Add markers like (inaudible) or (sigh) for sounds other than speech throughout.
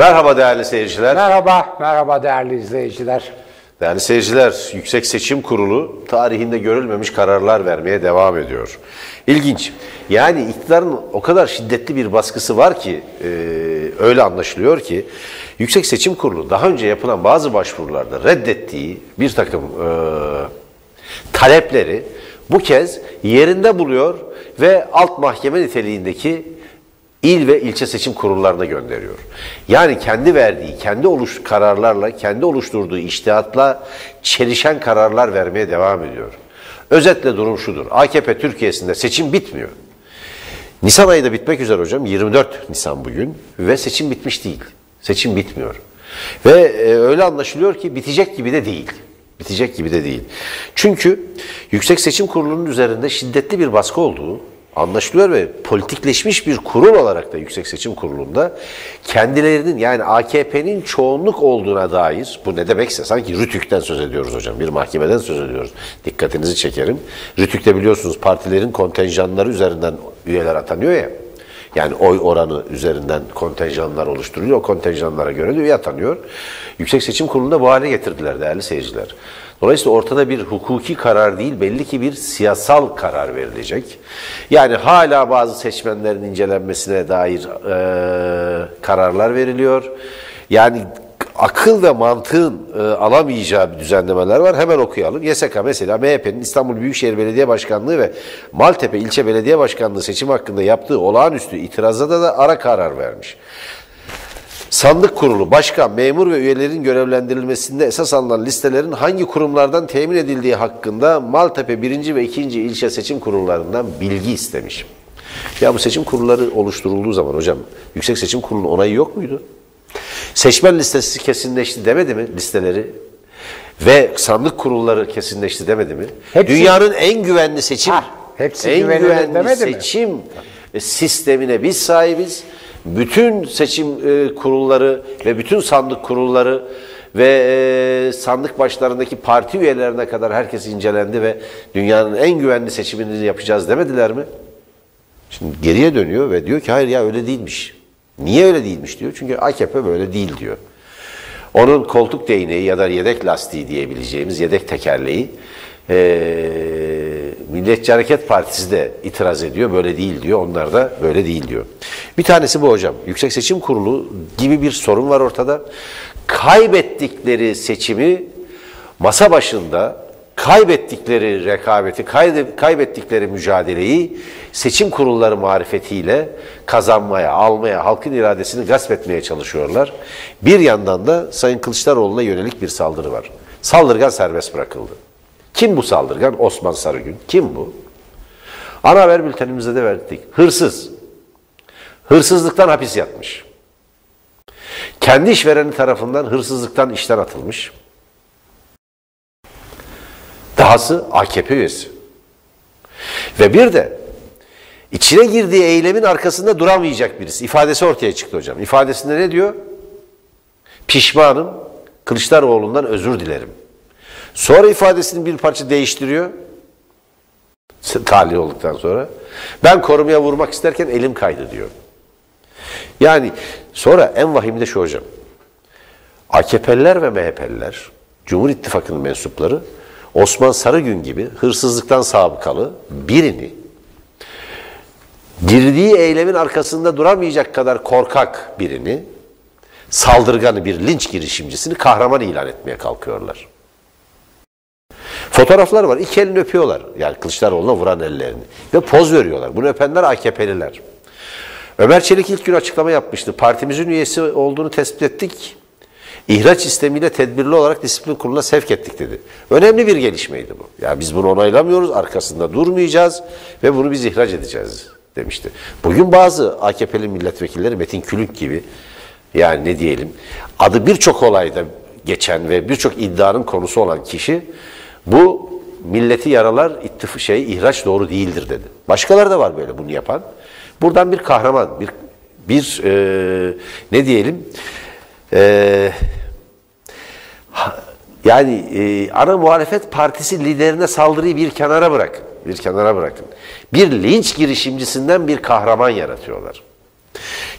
Merhaba değerli seyirciler. Merhaba, merhaba değerli izleyiciler. Değerli seyirciler, Yüksek Seçim Kurulu tarihinde görülmemiş kararlar vermeye devam ediyor. İlginç. Yani iktidarın o kadar şiddetli bir baskısı var ki, e, öyle anlaşılıyor ki, Yüksek Seçim Kurulu daha önce yapılan bazı başvurularda reddettiği bir takım e, talepleri bu kez yerinde buluyor ve alt mahkeme niteliğindeki il ve ilçe seçim kurullarına gönderiyor. Yani kendi verdiği, kendi oluş kararlarla, kendi oluşturduğu iştihatla çelişen kararlar vermeye devam ediyor. Özetle durum şudur. AKP Türkiye'sinde seçim bitmiyor. Nisan ayı da bitmek üzere hocam. 24 Nisan bugün ve seçim bitmiş değil. Seçim bitmiyor. Ve e, öyle anlaşılıyor ki bitecek gibi de değil. Bitecek gibi de değil. Çünkü Yüksek Seçim Kurulu'nun üzerinde şiddetli bir baskı olduğu anlaşılıyor ve politikleşmiş bir kurul olarak da Yüksek Seçim Kurulu'nda kendilerinin yani AKP'nin çoğunluk olduğuna dair bu ne demekse sanki Rütük'ten söz ediyoruz hocam bir mahkemeden söz ediyoruz. Dikkatinizi çekerim. Rütük'te biliyorsunuz partilerin kontenjanları üzerinden üyeler atanıyor ya. Yani oy oranı üzerinden kontenjanlar oluşturuluyor. O kontenjanlara göre de üye atanıyor. Yüksek Seçim Kurulu'nda bu hale getirdiler değerli seyirciler. Dolayısıyla ortada bir hukuki karar değil, belli ki bir siyasal karar verilecek. Yani hala bazı seçmenlerin incelenmesine dair e, kararlar veriliyor. Yani akıl ve mantığın e, alamayacağı bir düzenlemeler var. Hemen okuyalım. YSK mesela MHP'nin İstanbul Büyükşehir Belediye Başkanlığı ve Maltepe İlçe Belediye Başkanlığı seçim hakkında yaptığı olağanüstü itirazda da ara karar vermiş. Sandık kurulu, başkan, memur ve üyelerin görevlendirilmesinde esas alınan listelerin hangi kurumlardan temin edildiği hakkında Maltepe 1. ve 2. ilçe seçim kurullarından bilgi istemiş. Ya bu seçim kurulları oluşturulduğu zaman hocam Yüksek Seçim Kurulu'nun onayı yok muydu? Seçmen listesi kesinleşti demedi mi listeleri? Ve sandık kurulları kesinleşti demedi mi? Hepsi- Dünyanın en güvenli seçim, Ha, hepsi en güvenli demedi mi? seçim sistemine biz sahibiz. Bütün seçim e, kurulları ve bütün sandık kurulları ve e, sandık başlarındaki parti üyelerine kadar herkes incelendi ve dünyanın en güvenli seçimini yapacağız demediler mi? Şimdi geriye dönüyor ve diyor ki hayır ya öyle değilmiş. Niye öyle değilmiş diyor. Çünkü AKP böyle değil diyor. Onun koltuk değneği ya da yedek lastiği diyebileceğimiz yedek tekerleği eee Milliyetçi Hareket Partisi de itiraz ediyor. Böyle değil diyor. Onlar da böyle değil diyor. Bir tanesi bu hocam. Yüksek Seçim Kurulu gibi bir sorun var ortada. Kaybettikleri seçimi masa başında kaybettikleri rekabeti, kaybettikleri mücadeleyi seçim kurulları marifetiyle kazanmaya, almaya, halkın iradesini gasp etmeye çalışıyorlar. Bir yandan da Sayın Kılıçdaroğlu'na yönelik bir saldırı var. Saldırgan serbest bırakıldı. Kim bu saldırgan? Osman Sarıgün. Kim bu? Ana haber bültenimizde de verdik. Hırsız. Hırsızlıktan hapis yatmış. Kendi işvereni tarafından hırsızlıktan işten atılmış. Dahası AKP üyesi. Ve bir de içine girdiği eylemin arkasında duramayacak birisi. İfadesi ortaya çıktı hocam. İfadesinde ne diyor? Pişmanım, Kılıçdaroğlu'ndan özür dilerim. Sonra ifadesini bir parça değiştiriyor. Tahliye olduktan sonra. Ben korumaya vurmak isterken elim kaydı diyor. Yani sonra en vahimi de şu hocam. AKP'liler ve MHP'liler, Cumhur İttifakı'nın mensupları Osman Sarıgün gibi hırsızlıktan sabıkalı birini girdiği eylemin arkasında duramayacak kadar korkak birini saldırganı bir linç girişimcisini kahraman ilan etmeye kalkıyorlar. Fotoğraflar var. İki elini öpüyorlar. Yani Kılıçdaroğlu'na vuran ellerini. Ve poz veriyorlar. Bunu öpenler AKP'liler. Ömer Çelik ilk gün açıklama yapmıştı. Partimizin üyesi olduğunu tespit ettik. İhraç istemiyle tedbirli olarak disiplin kuruluna sevk ettik dedi. Önemli bir gelişmeydi bu. Yani biz bunu onaylamıyoruz, arkasında durmayacağız ve bunu biz ihraç edeceğiz demişti. Bugün bazı AKP'li milletvekilleri Metin Külünk gibi yani ne diyelim adı birçok olayda geçen ve birçok iddianın konusu olan kişi bu milleti yaralar ittif şey ihraç doğru değildir dedi. Başkaları da var böyle bunu yapan. Buradan bir kahraman, bir bir e, ne diyelim e, yani e, ana muhalefet partisi liderine saldırıyı bir kenara bırakın. Bir kenara bırakın. Bir linç girişimcisinden bir kahraman yaratıyorlar.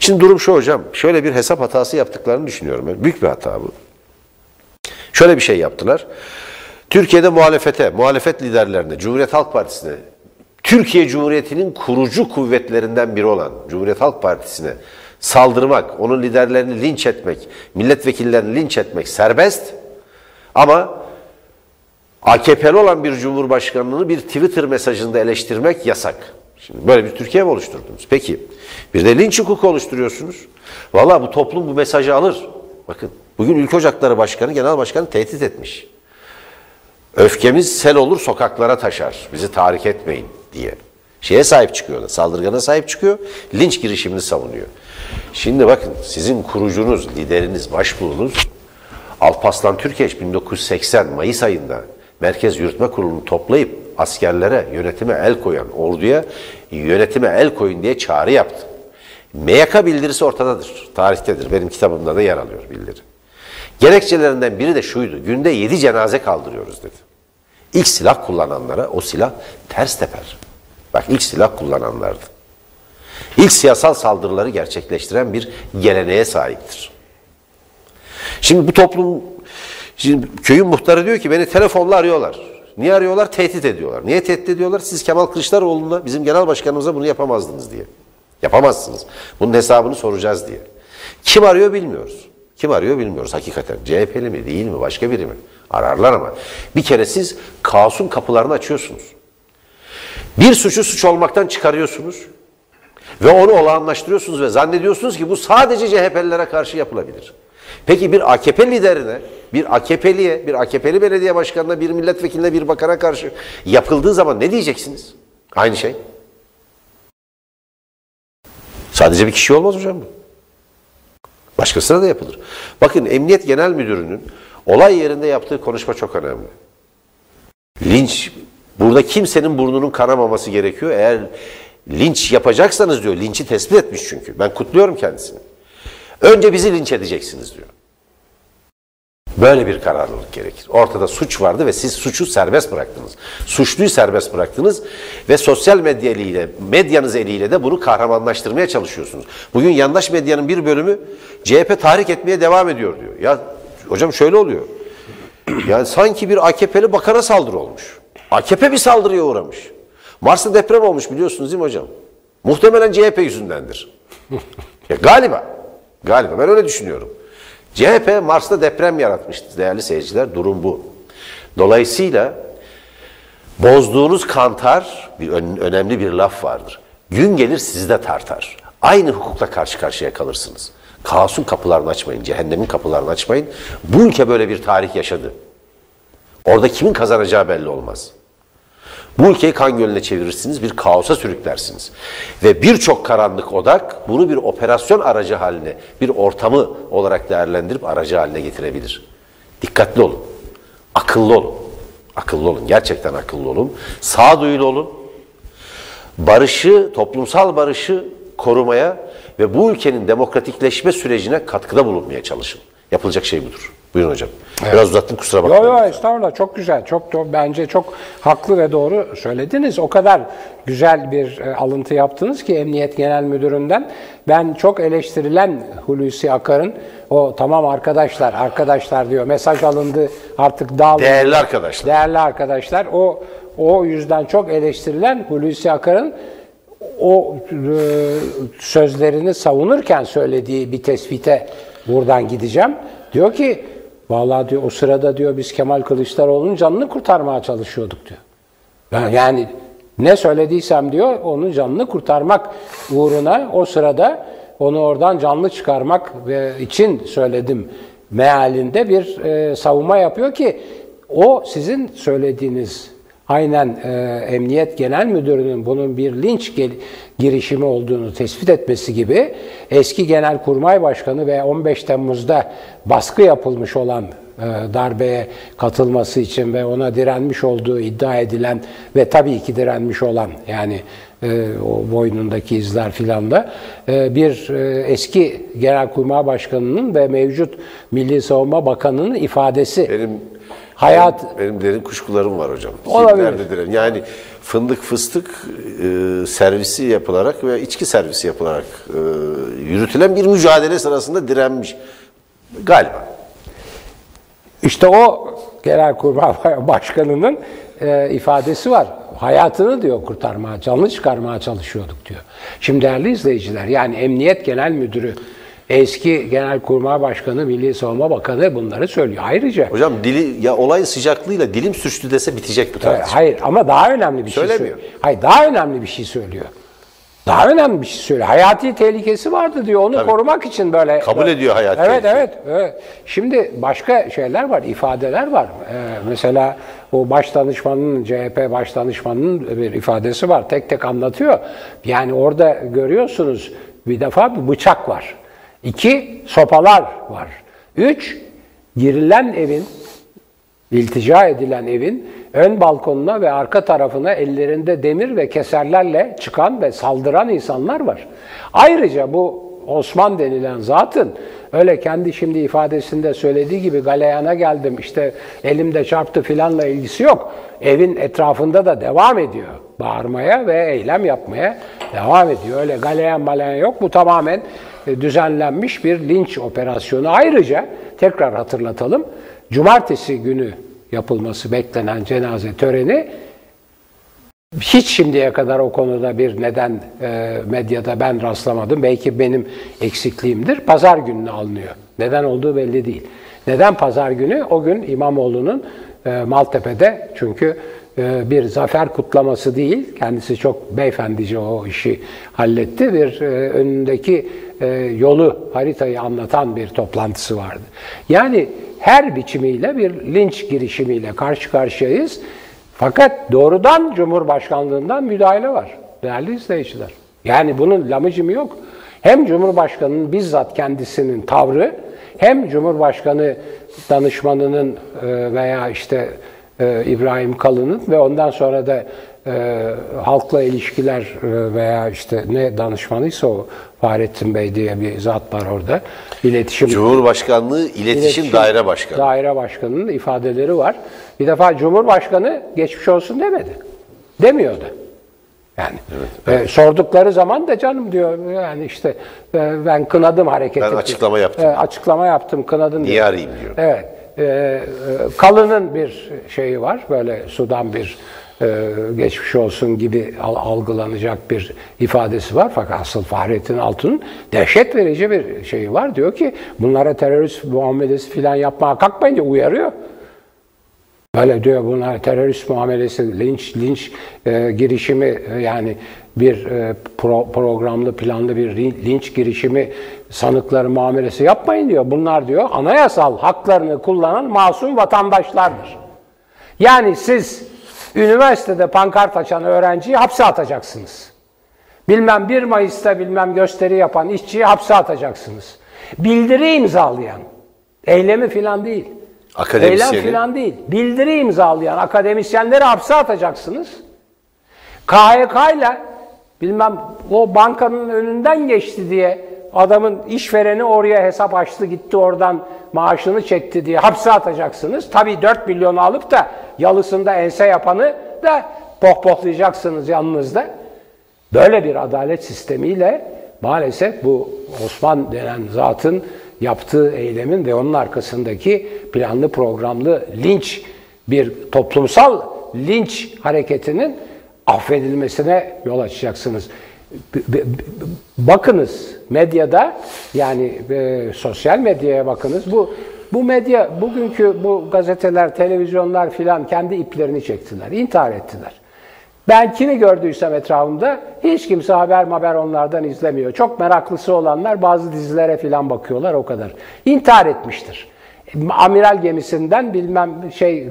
Şimdi durum şu hocam. Şöyle bir hesap hatası yaptıklarını düşünüyorum ben. Büyük bir hata bu. Şöyle bir şey yaptılar. Türkiye'de muhalefete, muhalefet liderlerine, Cumhuriyet Halk Partisi'ne, Türkiye Cumhuriyeti'nin kurucu kuvvetlerinden biri olan Cumhuriyet Halk Partisi'ne saldırmak, onun liderlerini linç etmek, milletvekillerini linç etmek serbest. Ama AKP'li olan bir cumhurbaşkanını bir Twitter mesajında eleştirmek yasak. Şimdi böyle bir Türkiye mi oluşturdunuz? Peki bir de linç hukuku oluşturuyorsunuz. Valla bu toplum bu mesajı alır. Bakın bugün Ülke Ocakları Başkanı, Genel Başkanı tehdit etmiş. Öfkemiz sel olur sokaklara taşar. Bizi tahrik etmeyin diye. Şeye sahip çıkıyor saldırgana sahip çıkıyor, linç girişimini savunuyor. Şimdi bakın sizin kurucunuz, lideriniz, başbuğunuz Alpaslan Türkeş 1980 Mayıs ayında Merkez Yürütme Kurulu'nu toplayıp askerlere, yönetime el koyan, orduya yönetime el koyun diye çağrı yaptı. MYK bildirisi ortadadır, tarihtedir. Benim kitabımda da yer alıyor bildiri. Gerekçelerinden biri de şuydu. Günde yedi cenaze kaldırıyoruz dedi. İlk silah kullananlara o silah ters teper. Bak ilk silah kullananlardı. İlk siyasal saldırıları gerçekleştiren bir geleneğe sahiptir. Şimdi bu toplum, şimdi köyün muhtarı diyor ki beni telefonla arıyorlar. Niye arıyorlar? Tehdit ediyorlar. Niye tehdit ediyorlar? Siz Kemal Kılıçdaroğlu'na, bizim genel başkanımıza bunu yapamazdınız diye. Yapamazsınız. Bunun hesabını soracağız diye. Kim arıyor bilmiyoruz. Kim arıyor bilmiyoruz hakikaten. CHP'li mi değil mi başka biri mi? Ararlar ama. Bir kere siz kaosun kapılarını açıyorsunuz. Bir suçu suç olmaktan çıkarıyorsunuz. Ve onu olağanlaştırıyorsunuz ve zannediyorsunuz ki bu sadece CHP'lilere karşı yapılabilir. Peki bir AKP liderine, bir AKP'liye, bir AKP'li belediye başkanına, bir milletvekiline, bir bakana karşı yapıldığı zaman ne diyeceksiniz? Aynı şey. Sadece bir kişi olmaz hocam bu. Başkasına da yapılır. Bakın Emniyet Genel Müdürü'nün olay yerinde yaptığı konuşma çok önemli. Linç, burada kimsenin burnunun kanamaması gerekiyor. Eğer linç yapacaksanız diyor, linçi tespit etmiş çünkü. Ben kutluyorum kendisini. Önce bizi linç edeceksiniz diyor. Böyle bir kararlılık gerekir. Ortada suç vardı ve siz suçu serbest bıraktınız. Suçluyu serbest bıraktınız ve sosyal medya eliyle, medyanız eliyle de bunu kahramanlaştırmaya çalışıyorsunuz. Bugün yandaş medyanın bir bölümü CHP tahrik etmeye devam ediyor diyor. Ya hocam şöyle oluyor. Yani sanki bir AKP'li bakana saldırı olmuş. AKP bir saldırıya uğramış. Mars'ta deprem olmuş biliyorsunuz değil mi hocam? Muhtemelen CHP yüzündendir. (laughs) ya galiba. Galiba ben öyle düşünüyorum. CHP Mars'ta deprem yaratmıştı değerli seyirciler. Durum bu. Dolayısıyla bozduğunuz kantar bir önemli bir laf vardır. Gün gelir sizi de tartar. Aynı hukukla karşı karşıya kalırsınız. Kaosun kapılarını açmayın, cehennemin kapılarını açmayın. Bu ülke böyle bir tarih yaşadı. Orada kimin kazanacağı belli olmaz. Bu ülkeyi kan gölüne çevirirsiniz, bir kaosa sürüklersiniz. Ve birçok karanlık odak bunu bir operasyon aracı haline, bir ortamı olarak değerlendirip aracı haline getirebilir. Dikkatli olun, akıllı olun. Akıllı olun, gerçekten akıllı olun. Sağduyulu olun. Barışı, toplumsal barışı korumaya ve bu ülkenin demokratikleşme sürecine katkıda bulunmaya çalışın. Yapılacak şey budur. Buyurun hocam. Evet. Biraz uzattım kusura bakmayın. Yok yok estağfurullah çok güzel. Çok do- bence çok haklı ve doğru söylediniz. O kadar güzel bir e, alıntı yaptınız ki Emniyet Genel Müdürü'nden. Ben çok eleştirilen Hulusi Akar'ın o tamam arkadaşlar arkadaşlar diyor mesaj alındı artık dağıldı. Değerli arkadaşlar. Değerli arkadaşlar o o yüzden çok eleştirilen Hulusi Akar'ın o e, sözlerini savunurken söylediği bir tespite buradan gideceğim. Diyor ki vallahi diyor o sırada diyor biz Kemal Kılıçdaroğlu'nun canını kurtarmaya çalışıyorduk diyor. Ben yani ne söylediysem diyor onun canını kurtarmak uğruna o sırada onu oradan canlı çıkarmak için söyledim mealinde bir e, savunma yapıyor ki o sizin söylediğiniz aynen e, Emniyet Genel Müdürü'nün bunun bir linç girişimi olduğunu tespit etmesi gibi eski Genelkurmay Başkanı ve 15 Temmuz'da baskı yapılmış olan e, darbeye katılması için ve ona direnmiş olduğu iddia edilen ve tabii ki direnmiş olan yani e, o boynundaki izler filan da e, bir eski Genelkurmay Başkanı'nın ve mevcut Milli Savunma Bakanı'nın ifadesi. Benim Hayat Benim derin kuşkularım var hocam. Olabilir. Yani fındık fıstık e, servisi yapılarak ve içki servisi yapılarak e, yürütülen bir mücadele sırasında direnmiş. Galiba. İşte o Genelkurmay (laughs) Başkanı'nın e, ifadesi var. Hayatını diyor kurtarmaya, canlı çıkarmaya çalışıyorduk diyor. Şimdi değerli izleyiciler yani Emniyet Genel Müdürü, eski Genelkurmay Başkanı, Milli Savunma Bakanı bunları söylüyor. Ayrıca Hocam dili ya olayın sıcaklığıyla dilim sürçtü dese bitecek bu tartışma. hayır ama daha önemli bir şey Söylemiyor. söylüyor. Hayır daha önemli bir şey söylüyor. Daha önemli bir şey söylüyor. Hayati tehlikesi vardı diyor. Onu korumak için böyle. Kabul böyle- ediyor hayati evet, tehlike. evet evet. Şimdi başka şeyler var, ifadeler var. Ee, mesela o baş danışmanının, CHP baş danışmanının bir ifadesi var. Tek tek anlatıyor. Yani orada görüyorsunuz bir defa bir bıçak var. İki, sopalar var. Üç, girilen evin iltica edilen evin ön balkonuna ve arka tarafına ellerinde demir ve keserlerle çıkan ve saldıran insanlar var. Ayrıca bu Osman denilen zatın öyle kendi şimdi ifadesinde söylediği gibi galeyana geldim işte elimde çarptı filanla ilgisi yok. Evin etrafında da devam ediyor bağırmaya ve eylem yapmaya devam ediyor. Öyle galeyan maleyan yok. Bu tamamen e, düzenlenmiş bir linç operasyonu. Ayrıca tekrar hatırlatalım. Cumartesi günü yapılması beklenen cenaze töreni hiç şimdiye kadar o konuda bir neden e, medyada ben rastlamadım. Belki benim eksikliğimdir. Pazar gününe alınıyor. Neden olduğu belli değil. Neden pazar günü? O gün İmamoğlu'nun e, Maltepe'de çünkü bir zafer kutlaması değil, kendisi çok beyefendice o işi halletti. Bir e, önündeki e, yolu, haritayı anlatan bir toplantısı vardı. Yani her biçimiyle bir linç girişimiyle karşı karşıyayız. Fakat doğrudan Cumhurbaşkanlığından müdahale var değerli izleyiciler. Yani bunun lamıcımı yok. Hem Cumhurbaşkanı'nın bizzat kendisinin tavrı hem Cumhurbaşkanı danışmanının e, veya işte e, İbrahim Kalın'ın ve ondan sonra da e, halkla ilişkiler e, veya işte ne danışmanıysa o Fahrettin Bey diye bir zat var orada. İletişim Cumhurbaşkanlığı İletişim, Daire Başkanı. Daire Başkanı'nın ifadeleri var. Bir defa Cumhurbaşkanı geçmiş olsun demedi. Demiyordu. Yani e, sordukları zaman da canım diyor yani işte e, ben kınadım hareketi. Ben açıklama yaptım. E, açıklama yaptım, kınadım Niye diyor. arayayım diyor. Evet. E, e, Kalın'ın bir şeyi var. Böyle sudan bir e, geçmiş olsun gibi al- algılanacak bir ifadesi var. Fakat asıl Fahrettin Altun'un dehşet verici bir şeyi var. Diyor ki bunlara terörist muamelesi falan yapmaya kalkmayın diye uyarıyor. Böyle diyor bunlar terörist muamelesi, linç, linç e, girişimi e, yani bir e, pro- programlı, planlı bir lin- linç girişimi sanıkları muamelesi yapmayın diyor. Bunlar diyor anayasal haklarını kullanan masum vatandaşlardır. Yani siz üniversitede pankart açan öğrenciyi hapse atacaksınız. Bilmem 1 Mayıs'ta bilmem gösteri yapan işçiyi hapse atacaksınız. Bildiri imzalayan, eylemi filan değil. Akademisyeni. Eylem filan değil. Bildiri imzalayan akademisyenleri hapse atacaksınız. KHK ile bilmem o bankanın önünden geçti diye adamın işvereni oraya hesap açtı gitti oradan maaşını çekti diye hapse atacaksınız. Tabii 4 milyonu alıp da yalısında ense yapanı da pohpohlayacaksınız yanınızda. Böyle bir adalet sistemiyle maalesef bu Osman denen zatın yaptığı eylemin ve onun arkasındaki planlı programlı linç bir toplumsal linç hareketinin affedilmesine yol açacaksınız. Bakınız medyada yani e, sosyal medyaya bakınız. Bu bu medya bugünkü bu gazeteler, televizyonlar filan kendi iplerini çektiler, intihar ettiler. Ben kimi gördüysem etrafımda hiç kimse haber haber onlardan izlemiyor. Çok meraklısı olanlar bazı dizilere filan bakıyorlar o kadar. İntihar etmiştir. Amiral gemisinden bilmem şey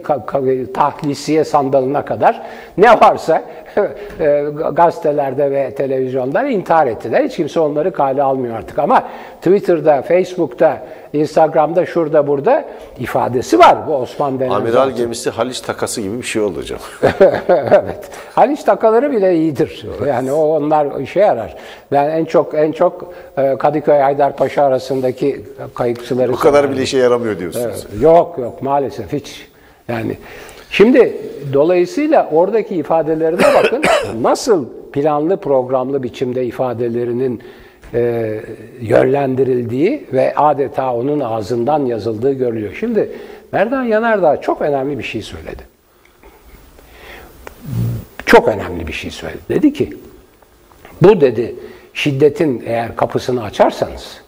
tahlisiye sandalına kadar ne varsa (laughs) e, gazetelerde ve televizyonda intihar ettiler. Hiç kimse onları kale almıyor artık ama Twitter'da, Facebook'ta, Instagram'da, şurada burada ifadesi var bu Osman denen Amiral gemisi Haliç takası gibi bir şey oldu hocam. (laughs) evet. Haliç takaları bile iyidir. Yani o onlar işe yarar. Ben en çok en çok e, Kadıköy Haydarpaşa arasındaki kayıkçıları Bu kadar bile işe yaramıyor diyorsunuz. Yok yok maalesef hiç. Yani şimdi dolayısıyla oradaki ifadelerine bakın (coughs) nasıl planlı programlı biçimde ifadelerinin e, yönlendirildiği ve adeta onun ağzından yazıldığı görülüyor. Şimdi Merdan Yanardağ çok önemli bir şey söyledi. Çok önemli bir şey söyledi. Dedi ki bu dedi şiddetin eğer kapısını açarsanız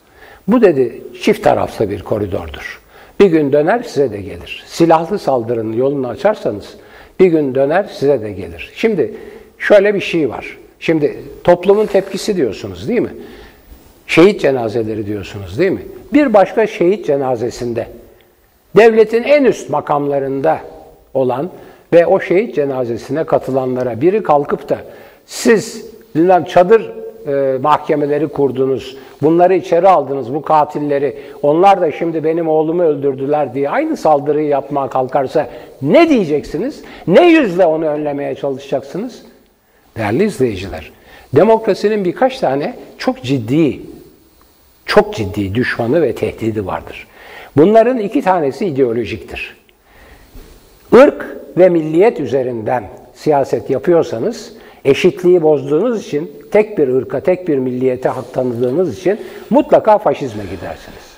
bu dedi çift taraflı bir koridordur. Bir gün döner size de gelir. Silahlı saldırının yolunu açarsanız bir gün döner size de gelir. Şimdi şöyle bir şey var. Şimdi toplumun tepkisi diyorsunuz değil mi? Şehit cenazeleri diyorsunuz değil mi? Bir başka şehit cenazesinde devletin en üst makamlarında olan ve o şehit cenazesine katılanlara biri kalkıp da siz bilmem çadır e, mahkemeleri kurdunuz, bunları içeri aldınız, bu katilleri, onlar da şimdi benim oğlumu öldürdüler diye aynı saldırıyı yapmaya kalkarsa ne diyeceksiniz? Ne yüzle onu önlemeye çalışacaksınız? Değerli izleyiciler, demokrasinin birkaç tane çok ciddi, çok ciddi düşmanı ve tehdidi vardır. Bunların iki tanesi ideolojiktir. Irk ve milliyet üzerinden siyaset yapıyorsanız, eşitliği bozduğunuz için, tek bir ırka, tek bir milliyete hak tanıdığınız için mutlaka faşizme gidersiniz.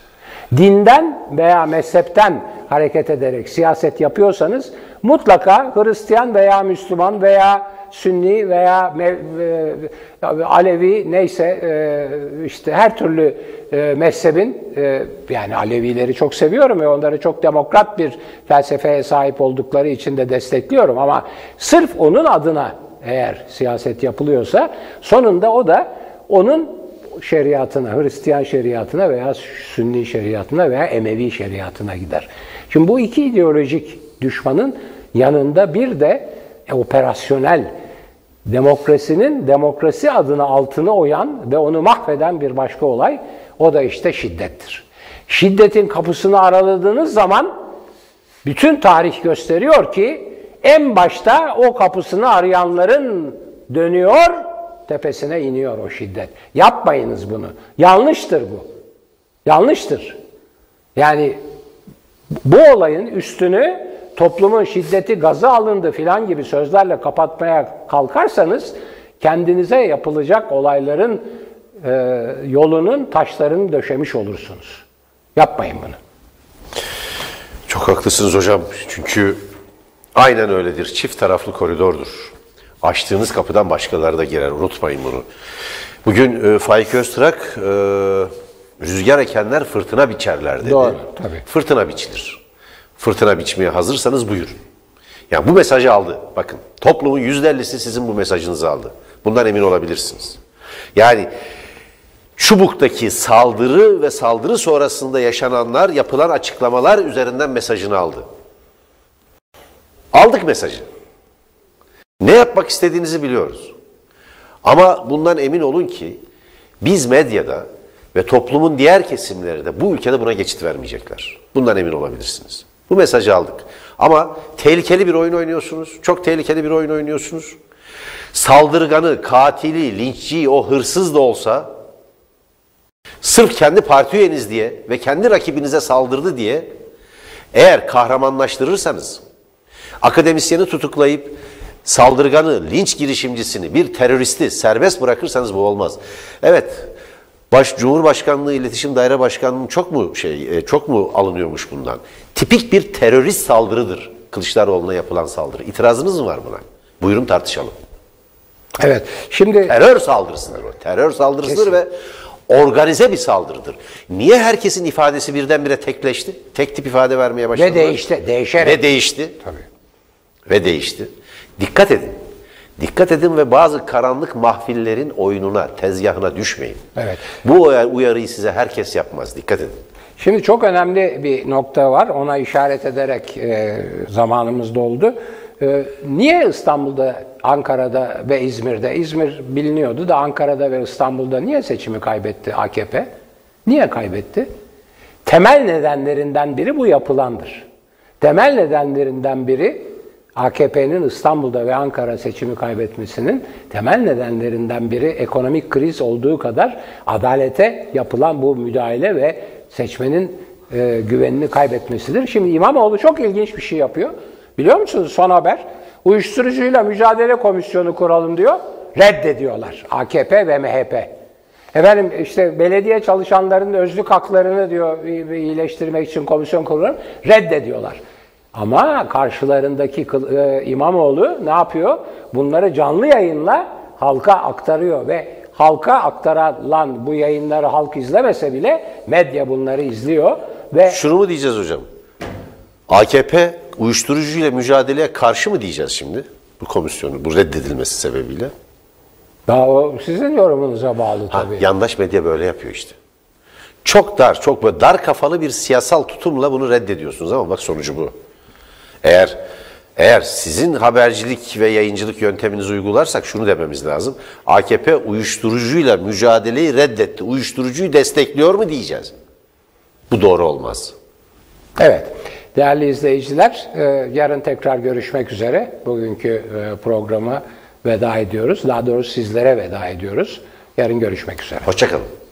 Dinden veya mezhepten hareket ederek siyaset yapıyorsanız mutlaka Hristiyan veya Müslüman veya Sünni veya e, Alevi neyse e, işte her türlü e, mezhebin yani Alevileri çok seviyorum ve onları çok demokrat bir felsefeye sahip oldukları için de destekliyorum ama sırf onun adına eğer siyaset yapılıyorsa sonunda o da onun şeriatına, Hristiyan şeriatına veya Sünni şeriatına veya Emevi şeriatına gider. Şimdi bu iki ideolojik düşmanın yanında bir de operasyonel demokrasinin demokrasi adına altını oyan ve onu mahveden bir başka olay o da işte şiddettir. Şiddetin kapısını araladığınız zaman bütün tarih gösteriyor ki en başta o kapısını arayanların dönüyor, tepesine iniyor o şiddet. Yapmayınız bunu. Yanlıştır bu. Yanlıştır. Yani bu olayın üstünü toplumun şiddeti gaza alındı filan gibi sözlerle kapatmaya kalkarsanız kendinize yapılacak olayların e, yolunun taşlarını döşemiş olursunuz. Yapmayın bunu. Çok haklısınız hocam. Çünkü aynen öyledir. Çift taraflı koridordur. Açtığınız kapıdan başkaları da girer. Unutmayın bunu. Bugün e, Faik Öztürk e, rüzgar ekenler fırtına biçerler dedi. Doğru, tabii. Fırtına biçilir fırtına biçmeye hazırsanız buyurun. Yani bu mesajı aldı. Bakın toplumun yüzde sizin bu mesajınızı aldı. Bundan emin olabilirsiniz. Yani Çubuk'taki saldırı ve saldırı sonrasında yaşananlar, yapılan açıklamalar üzerinden mesajını aldı. Aldık mesajı. Ne yapmak istediğinizi biliyoruz. Ama bundan emin olun ki biz medyada ve toplumun diğer kesimleri de bu ülkede buna geçit vermeyecekler. Bundan emin olabilirsiniz. Bu mesajı aldık. Ama tehlikeli bir oyun oynuyorsunuz. Çok tehlikeli bir oyun oynuyorsunuz. Saldırganı, katili, linççiyi, o hırsız da olsa sırf kendi parti üyeniz diye ve kendi rakibinize saldırdı diye eğer kahramanlaştırırsanız akademisyeni tutuklayıp saldırganı, linç girişimcisini, bir teröristi serbest bırakırsanız bu olmaz. Evet, Baş Cumhurbaşkanlığı İletişim Daire Başkanlığı çok mu şey e, çok mu alınıyormuş bundan? Tipik bir terörist saldırıdır Kılıçdaroğlu'na yapılan saldırı. İtirazınız mı var buna? Buyurun tartışalım. Evet. Şimdi terör saldırısıdır o. Terör saldırısıdır Kesin. ve organize bir saldırıdır. Niye herkesin ifadesi birdenbire tekleşti? Tek tip ifade vermeye başladı. Ve değişti. Değişerek. Ve değişti. Tabii. Ve değişti. Dikkat edin. Dikkat edin ve bazı karanlık mahfillerin oyununa, tezgahına düşmeyin. Evet. Bu uyarıyı size herkes yapmaz. Dikkat edin. Şimdi çok önemli bir nokta var. Ona işaret ederek e, zamanımız doldu. E, niye İstanbul'da, Ankara'da ve İzmir'de, İzmir biliniyordu da Ankara'da ve İstanbul'da niye seçimi kaybetti AKP? Niye kaybetti? Temel nedenlerinden biri bu yapılandır. Temel nedenlerinden biri AKP'nin İstanbul'da ve Ankara seçimi kaybetmesinin temel nedenlerinden biri ekonomik kriz olduğu kadar adalete yapılan bu müdahale ve seçmenin e, güvenini kaybetmesidir. Şimdi İmamoğlu çok ilginç bir şey yapıyor. Biliyor musunuz son haber? Uyuşturucuyla mücadele komisyonu kuralım diyor. Reddediyorlar AKP ve MHP. Efendim işte belediye çalışanlarının özlük haklarını diyor iyileştirmek için komisyon kurulur. Reddediyorlar. Ama karşılarındaki e, İmamoğlu ne yapıyor? Bunları canlı yayınla halka aktarıyor ve halka aktarılan bu yayınları halk izlemese bile medya bunları izliyor ve Şunu mu diyeceğiz hocam? AKP uyuşturucuyla mücadeleye karşı mı diyeceğiz şimdi? Bu komisyonu, bu reddedilmesi sebebiyle. daha o sizin yorumunuza bağlı Ha, tabii. yandaş medya böyle yapıyor işte. Çok dar, çok böyle dar kafalı bir siyasal tutumla bunu reddediyorsunuz ama bak sonucu bu. Eğer eğer sizin habercilik ve yayıncılık yönteminizi uygularsak şunu dememiz lazım. AKP uyuşturucuyla mücadeleyi reddetti. Uyuşturucuyu destekliyor mu diyeceğiz. Bu doğru olmaz. Evet. Değerli izleyiciler, e, yarın tekrar görüşmek üzere. Bugünkü e, programa veda ediyoruz. Daha doğrusu sizlere veda ediyoruz. Yarın görüşmek üzere. Hoşçakalın.